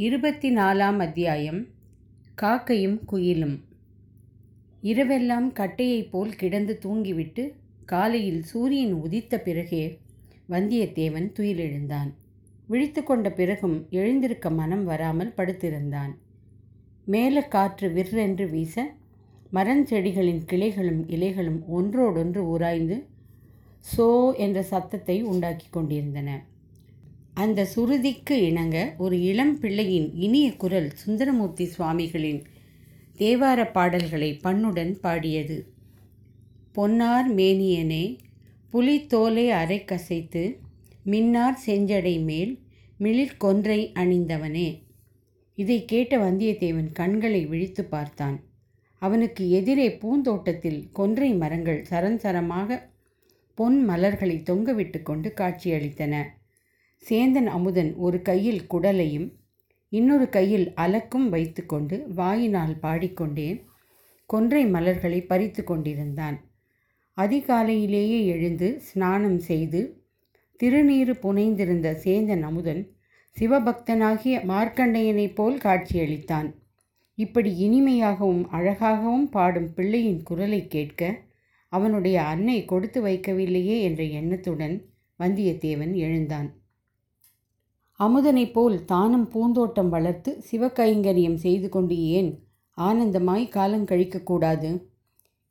இருபத்தி நாலாம் அத்தியாயம் காக்கையும் குயிலும். இரவெல்லாம் கட்டையைப் போல் கிடந்து தூங்கிவிட்டு காலையில் சூரியன் உதித்த பிறகே வந்தியத்தேவன் துயிலெழுந்தான். விழித்து கொண்ட பிறகும் எழுந்திருக்க மனம் வராமல் படுத்திருந்தான். மேல காற்று விற்றென்று வீச மரஞ்செடிகளின் கிளைகளும் இலைகளும் ஒன்றோடொன்று உராய்ந்து சோ என்ற சத்தத்தை உண்டாக்கி கொண்டிருந்தன. அந்த சுருதிக்கு இணங்க ஒரு இளம் பிள்ளையின் இனிய குரல் சுந்தரமூர்த்தி சுவாமிகளின் தேவார பாடல்களை பண்ணுடன் பாடியது. பொன்னார் மேனியனே புலித்தோலை அரை கசைத்து மின்னார் செஞ்சடை மேல் மிளிர்கொன்றை அணிந்தவனே இதை கேட்ட வந்தியத்தேவன் கண்களை விழித்து பார்த்தான். அவனுக்கு எதிரே பூந்தோட்டத்தில் கொன்றை மரங்கள் சரஞ்சரமாக பொன் மலர்களை தொங்கவிட்டு கொண்டு காட்சியளித்தன. சேந்தன் அமுதன் ஒரு கையில் குடலையும் இன்னொரு கையில் அலக்கும் வைத்துக்கொண்டு வாயினால் பாடிக்கொண்டே கொன்றை மலர்களை பறித்து கொண்டிருந்தான். அதிகாலையிலேயே எழுந்து ஸ்நானம் செய்து திருநீறு புனைந்திருந்த சேந்தன் அமுதன் சிவபக்தனாகிய மார்க்கண்டையனைப் போல் காட்சியளித்தான். இப்படி இனிமையாகவும் அழகாகவும் பாடும் பிள்ளையின் குரலை கேட்க அவனுடைய அன்னை கொடுத்து வைக்கவில்லையே என்ற எண்ணத்துடன் வந்தியத்தேவன் எழுந்தான். அமுதனைப் போல் தானும் பூந்தோட்டம் வளர்த்து சிவகைங்கரியம் செய்து கொண்டு ஏன் ஆனந்தமாய் காலம் கழிக்கக்கூடாது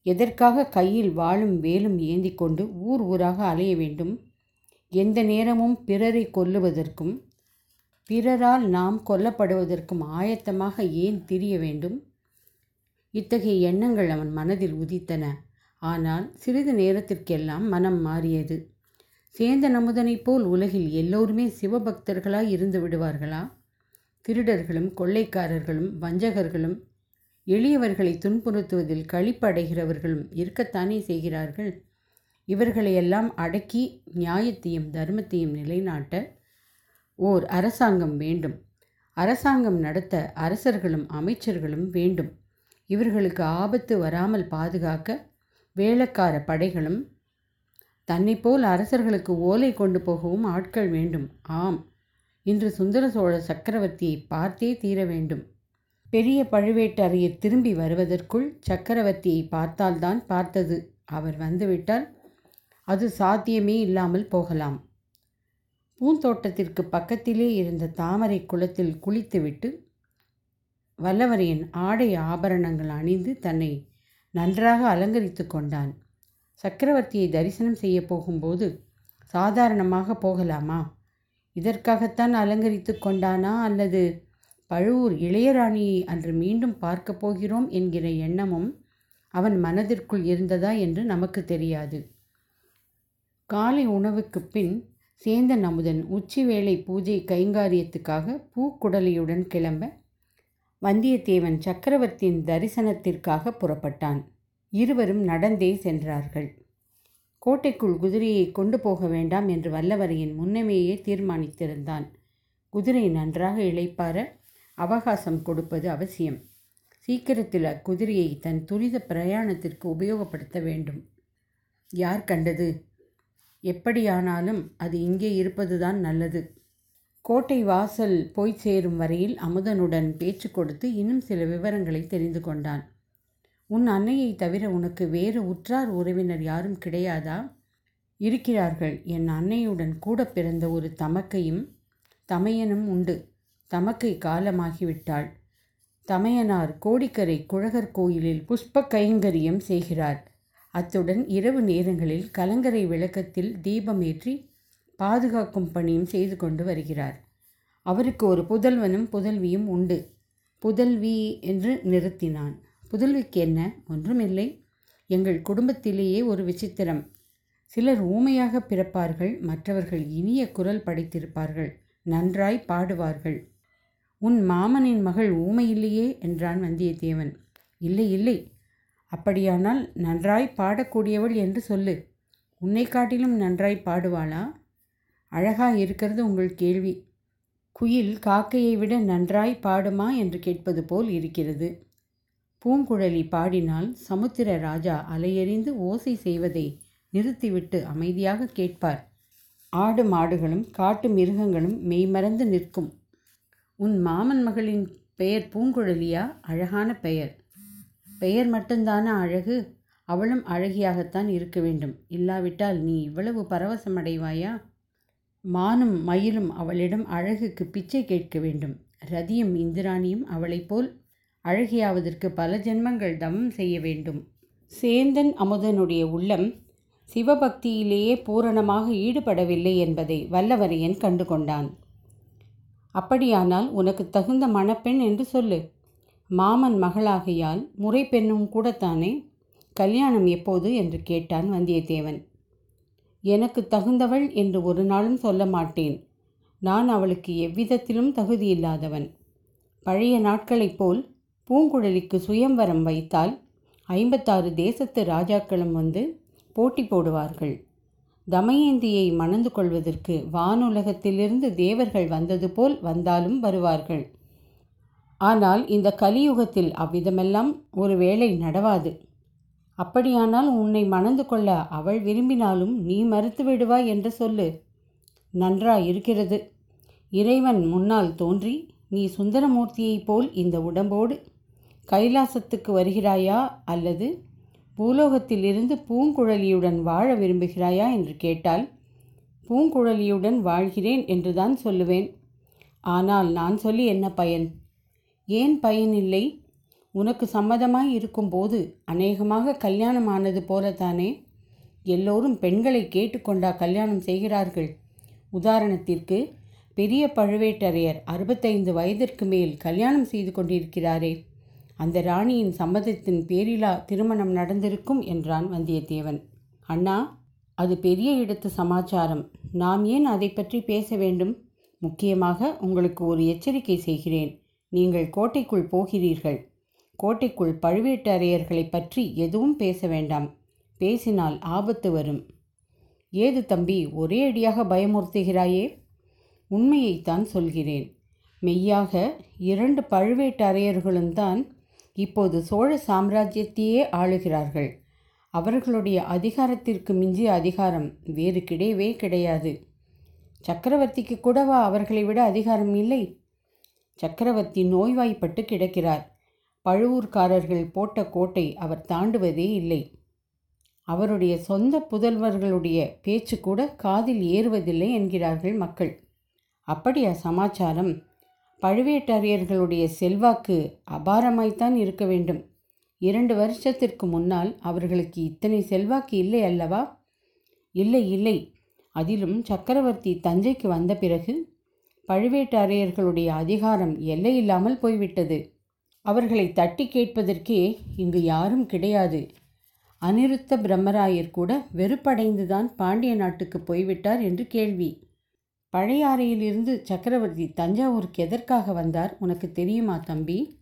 எதற்காக கையில் வாழும் வேலும் ஏந்தி கொண்டு ஊர் ஊராக அலைய வேண்டும்? எந்த நேரமும் பிறரை கொல்லுவதற்கும் பிறரால் நாம் கொல்லப்படுவதற்கும் ஆயத்தமாக ஏன் திரிய வேண்டும்? இத்தகைய எண்ணங்கள் அவன் மனதில் உதித்தன. ஆனால் சிறிது நேரத்திற்கெல்லாம் மனம் மாறியது. சேந்த நமுதனைப் போல் உலகில் எல்லோருமே சிவபக்தர்களாய் இருந்து விடுவார்களா? திருடர்களும் கொள்ளைக்காரர்களும் வஞ்சகர்களும் எளியவர்களை துன்புறுத்துவதில் களிப்படைகிறவர்களும் இருக்கத்தானே செய்கிறார்கள்? இவர்களையெல்லாம் அடக்கி நியாயத்தையும் தர்மத்தையும் நிலைநாட்ட ஓர் அரசாங்கம் வேண்டும். அரசாங்கம் நடத்த அரசர்களும் அமைச்சர்களும் வேண்டும். இவர்களுக்கு ஆபத்து வராமல் பாதுகாக்க வேளக்கார படைகளும் தன்னைப்போல் அரசர்களுக்கு ஓலை கொண்டு போகவும் ஆட்கள் வேண்டும். ஆம். இன்று சுந்தர சோழ சக்கரவர்த்தியை பார்த்தே தீர வேண்டும். பெரிய பழுவேட்டரையர் திரும்பி வருவதற்குள் சக்கரவர்த்தியை பார்த்தால்தான் பார்த்தது. அவர் வந்துவிட்டால் அது சாத்தியமே இல்லாமல் போகலாம். பூந்தோட்டத்திற்கு பக்கத்திலே இருந்த தாமரை குளத்தில் குளித்துவிட்டு வல்லவரையன் ஆடை ஆபரணங்கள் அணிந்து தன்னை நன்றாக அலங்கரித்து கொண்டான். சக்கரவர்த்தியை தரிசனம் செய்ய போகும்போது சாதாரணமாக போகலாமா? இதற்காகத்தான் அலங்கரித்து கொண்டானா? அல்லது பழுவூர் இளையராணியை அன்று மீண்டும் பார்க்கப் போகிறோம் என்கிற எண்ணமும் அவன் மனதிற்குள் இருந்ததா என்று நமக்கு தெரியாது. காலை உணவுக்கு பின் சேந்தன் அமுதன் உச்சி வேளை பூஜை கைங்காரியத்துக்காக பூக்குடலையுடன் கிளம்ப வந்தியத்தேவன் சக்கரவர்த்தியின் தரிசனத்திற்காக புறப்பட்டான். இருவரும் நடந்தே சென்றார்கள். கோட்டைக்குள் குதிரையை கொண்டு போக வேண்டாம் என்று வல்லவரையின் முன்னமேயே தீர்மானித்திருந்தான். குதிரை நன்றாக இளைப்பார அவகாசம் கொடுப்பது அவசியம். சீக்கிரத்தில் அக்குதிரையை தன் துரித பிரயாணத்திற்கு உபயோகப்படுத்த வேண்டும். யார் கண்டது? எப்படியானாலும் அது இங்கே இருப்பதுதான் நல்லது. கோட்டை வாசல் போய் சேரும் வரையில் அமுதனுடன் பேச்சு கொடுத்து இன்னும் சில விவரங்களை தெரிந்து கொண்டான். உன் அன்னையை தவிர உனக்கு வேறு உற்றார் உறவினர் யாரும் கிடையாதா? இருக்கிறார்கள். என் அன்னையுடன் கூட பிறந்த ஒரு தமக்கையும் தமையனும் உண்டு. தமக்கை காலமாகிவிட்டாள். தமையனார் கோடிக்கரை குழகர் கோயிலில் புஷ்ப கைங்கரியம் செய்கிறார். அத்துடன் இரவு நேரங்களில் கலங்கரை விளக்கத்தில் தீபமேற்றி பாதுகாக்கும் பணியும் செய்து கொண்டு வருகிறார். அவருக்கு ஒரு புதல்வனும் புதல்வியும் உண்டு. புதல்வி என்று நிறுத்தினான். புதல்விக்கு என்ன? ஒன்றுமில்லை. எங்கள் குடும்பத்திலேயே ஒரு விசித்திரம். சிலர் ஊமையாக பிறப்பார்கள் மற்றவர்கள் இனிய குரல் படைத்திருப்பார்கள் நன்றாய் பாடுவார்கள். உன் மாமனின் மகள் ஊமையில்லையே என்றான் வந்தியத்தேவன். இல்லை இல்லை. அப்படியானால் நன்றாய் பாடக்கூடியவள் என்று சொல்லு. உன்னை காட்டிலும் நன்றாய் பாடுவாளா? அழகா இருக்கிறது உங்கள் கேள்வி. குயில் காக்கையை விட நன்றாய் பாடுமா? என்று கேட்பது போல் இருக்கிறது. பூங்குழலி பாடினால் சமுத்திர ராஜா அலையெறிந்து ஓசை செய்வதை நிறுத்திவிட்டு அமைதியாக கேட்பார். ஆடு மாடுகளும் காட்டு மிருகங்களும் மெய்மறந்து நிற்கும். உன் மாமன் மகளின் பெயர் பூங்குழலியா? அழகான பெயர். பெயர் மட்டும்தானா அழகு? அவளும் அழகியாகத்தான் இருக்க வேண்டும். இல்லாவிட்டால் நீ இவ்வளவு பரவசமடைவாயா? மானும் மயிலும் அவளிடம் அழகுக்கு பிச்சை கேட்க வேண்டும். ரதியும் இந்திராணியும் அவளைப் போல் அழகியாவதற்கு பல ஜென்மங்கள் தவம் செய்ய வேண்டும். சேந்தன் அமுதனுடைய உள்ளம் சிவபக்தியிலேயே பூரணமாக ஈடுபடவில்லை என்பதை வல்லவரையன் கண்டு கொண்டான் அப்படியானால் உனக்கு தகுந்த மணப்பெண் என்று சொல்லு. மாமன் மகளாகையால் முறை பெண்ணும் கூடத்தானே? கல்யாணம் எப்போது? என்று கேட்டான் வந்தியத்தேவன். எனக்கு தகுந்தவள் என்று ஒரு நாளும் சொல்ல மாட்டேன். நான் அவளுக்கு எவ்விதத்திலும் தகுதியில்லாதவன் பழைய நாட்களைப் போல் பூங்குழலிக்கு சுயம்வரம் வைத்தால் ஐம்பத்தாறு தேசத்து ராஜாக்களும் வந்து போட்டி போடுவார்கள். தமயந்தியை மணந்து கொள்வதற்கு வானுலகத்திலிருந்து தேவர்கள் வந்தது போல் வந்தாலும் வருவார்கள். ஆனால் இந்த கலியுகத்தில் அவ்விதமெல்லாம் ஒருவேளை நடவாது. அப்படியானால் உன்னை மணந்து கொள்ள அவள் விரும்பினாலும் நீ மறுத்து விடுவாய் என்று சொல்லு. நன்றா இருக்கிறது இறைவன் முன்னால் தோன்றி நீ சுந்தரமூர்த்தியைப் போல் இந்த உடம்போடு கைலாசத்துக்கு வருகிறாயா? அல்லது பூலோகத்திலிருந்து பூங்குழலியுடன் வாழ விரும்புகிறாயா? என்று கேட்டால் பூங்குழலியுடன் வாழ்கிறேன் என்றுதான் சொல்லுவேன். ஆனால் நான் சொல்லி என்ன பயன்? ஏன் பயன் இல்லை? உனக்கு சம்மதமாய் இருக்கும்போது அநேகமாக கல்யாணம் ஆனது போலத்தானே? எல்லோரும் பெண்களை கேட்டுக்கொண்டா கல்யாணம் செய்கிறார்கள். உதாரணத்திற்கு பெரிய பழுவேட்டரையர் அறுபத்தைந்து வயதிற்கு மேல் கல்யாணம் செய்து கொண்டிருக்கிறாரே. அந்த ராணியின் சம்மதத்தின் பேரிலா திருமணம் நடந்திருக்கும் என்றான் வந்தியத்தேவன். அண்ணா அது பெரிய இடத்து சமாச்சாரம். நாம் ஏன் அதை பற்றி பேச வேண்டும்? முக்கியமாக உங்களுக்கு ஒரு எச்சரிக்கை செய்கிறேன். நீங்கள் கோட்டைக்குள் போகிறீர்கள். கோட்டைக்குள் பழுவேட்டரையர்களை பற்றி எதுவும் பேச வேண்டாம். பேசினால் ஆபத்து வரும். ஏது தம்பி ஒரே அடியாக பயமுறுத்துகிறாயே? உண்மையைத்தான் சொல்கிறேன். மெய்யாக இரண்டு பழுவேட்டரையர்களும் தான் இப்போது சோழ சாம்ராஜ்யத்தையே ஆளுகிறார்கள். அவர்களுடைய அதிகாரத்திற்கு மிஞ்சிய அதிகாரம் வேறு கிடையவே கிடையாது. சக்கரவர்த்திக்கு கூடவா அவர்களை விட அதிகாரம் இல்லை? சக்கரவர்த்தி நோய்வாய்ப்பட்டு கிடக்கிறார். பழுவூர்காரர்கள் போட்ட கோட்டை அவர் தாண்டுவதே இல்லை. அவருடைய சொந்த புதல்வர்களுடைய பேச்சு கூட காதில் ஏறுவதில்லை என்கிறார்கள் மக்கள். அப்படியா சமாச்சாரம்? பழுவேட்டரையர்களுடைய செல்வாக்கு அபாரமாய்த்தான் இருக்க வேண்டும். இரண்டு வருஷத்திற்கு முன்னால் அவர்களுக்கு இத்தனை செல்வாக்கு இல்லை அல்லவா? இல்லை இல்லை. அதிலும் சக்கரவர்த்தி தஞ்சைக்கு வந்த பிறகு பழுவேட்டரையர்களுடைய அதிகாரம் எல்லையில்லாமல் போய்விட்டது. அவர்களை தட்டி கேட்பதற்கே இங்கு யாரும் கிடையாது. அனிருத்த பிரம்மராயர் கூட வெறுப்படைந்துதான் பாண்டிய நாட்டுக்கு போய்விட்டார் என்று கேள்வி. பழையாறையிலிருந்து சக்கரவர்த்தி தஞ்சாவூருக்கு எதற்காக வந்தார்? உனக்கு தெரியுமா தம்பி?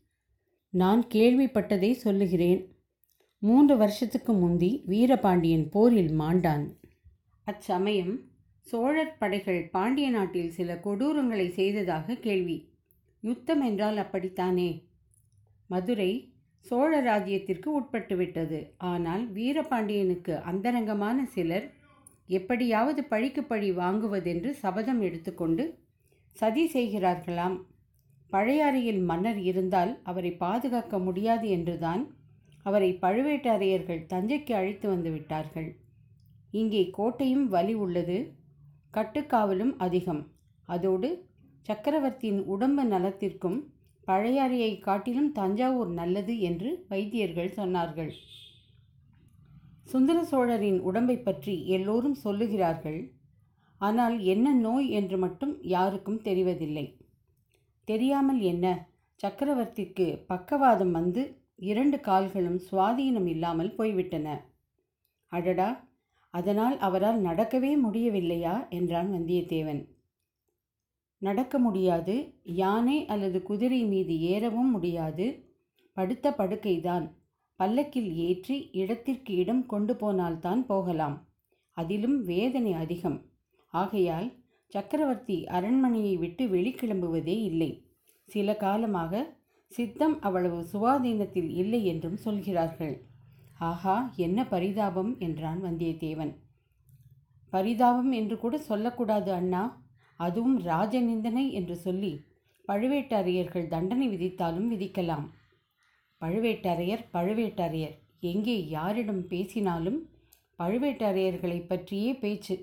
நான் கேள்விப்பட்டதை சொல்லுகிறேன். மூன்று வருஷத்துக்கு முந்தி வீரபாண்டியன் போரில் மாண்டான். அச்சமயம் சோழர் படைகள் பாண்டிய நாட்டில் சில கொடூரங்களை செய்ததாக கேள்வி. யுத்தம் என்றால் அப்படித்தானே? மதுரை சோழ ராஜ்யத்திற்கு உட்பட்டுவிட்டது. ஆனால் வீரபாண்டியனுக்கு அந்தரங்கமான சிலர் எப்படியாவது பழிக்கு பழி வாங்குவதென்று சபதம் எடுத்துக்கொண்டு சதி செய்கிறார்களாம். பழையாறையில் மன்னர் இருந்தால் அவரை பாதுகாக்க முடியாது என்றுதான் அவரை பழுவேட்டரையர்கள் தஞ்சைக்கு அழைத்து வந்து விட்டார்கள். இங்கே கோட்டையும் வலி உள்ளது. கட்டுக்காவலும் அதிகம். அதோடு சக்கரவர்த்தியின் உடம்பு நலத்திற்கும் பழையாறையை காட்டிலும் தஞ்சாவூர் நல்லது என்று வைத்தியர்கள் சொன்னார்கள். சுந்தர சோழரின் உடம்பை பற்றி எல்லோரும் சொல்லுகிறார்கள். ஆனால் என்ன நோய் என்று மட்டும் யாருக்கும் தெரிவதில்லை. தெரியாமல் என்ன? சக்கரவர்த்திக்கு பக்கவாதம் வந்து இரண்டு கால்களும் சுவாதீனம் இல்லாமல் போய்விட்டன. அடடா! அதனால் அவரால் நடக்கவே முடியவில்லையா? என்றான் வந்தியத்தேவன். நடக்க முடியாது. யானை அல்லது குதிரை மீது ஏறவும் முடியாது. படுத்த படுக்கைதான். பல்லக்கில் ஏற்றி இடத்திற்கு இடம் கொண்டு போனால்தான் போகலாம். அதிலும் வேதனை அதிகம். ஆகையால் சக்கரவர்த்தி அரண்மனையை விட்டு வெளிக்கிளம்புவதே இல்லை. சில காலமாக சித்தம் அவ்வளவு சுவாதீனத்தில் இல்லை என்றும் சொல்கிறார்கள். ஆஹா என்ன பரிதாபம் என்றான் வந்தியத்தேவன். பரிதாபம் என்று கூட சொல்லக்கூடாது அண்ணா. அதுவும் ராஜநிந்தனை என்று சொல்லி பழுவேட்டரையர்கள் தண்டனை விதித்தாலும் விதிக்கலாம். பழுவேட்டரையர் பழுவேட்டரையர் எங்கே யாரிடம் பேசினாலும் பழுவேட்டரையர்களை பற்றியே பேச்சு.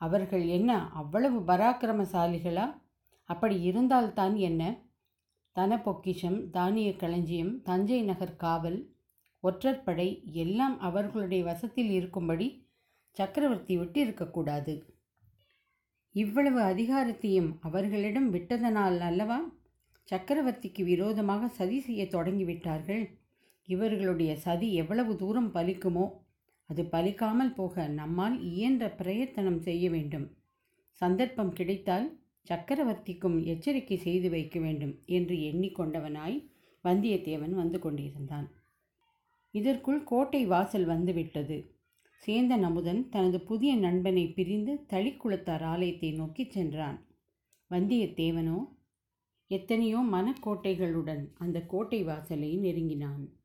அவர்கள் என்ன அவ்வளவு பராக்கிரமசாலிகளா? அப்படி இருந்தால்தான் என்ன? தன பொக்கிஷம் தானிய களஞ்சியம் தஞ்சை நகர் காவல் ஒற்றற்படை எல்லாம் அவர்களுடைய வசத்தில் இருக்கும்படி சக்கரவர்த்தி விட்டு இருக்கக்கூடாது இவ்வளவு அதிகாரத்தையும் அவர்களிடம் விட்டதனால் அல்லவா? சக்கரவர்த்திக்கு விரோதமாக சதி செய்ய தொடங்கிவிட்டார்கள். இவர்களுடைய சதி எவ்வளவு தூரம் பலிக்குமோ அது பலிக்காமல் போக நம்மால் இயன்ற பிரயத்தனம் செய்ய வேண்டும். சந்தர்ப்பம் கிடைத்தால் சக்கரவர்த்திக்கும் எச்சரிக்கை செய்து வைக்க வேண்டும் என்று எண்ணிக்கொண்டவனாய் வந்தியத்தேவன் வந்து கொண்டிருந்தான். இதற்குள் கோட்டை வாசல் வந்துவிட்டது. சேந்தன் அமுதன் தனது புதிய நண்பனை பிரிந்து தளிக்குளத்தார் ஆலயத்தை நோக்கிச் சென்றான். வந்தியத்தேவனோ எத்தனையோ மனக்கோட்டைகளுடன் அந்த கோட்டை வாசலை நெருங்கினான்.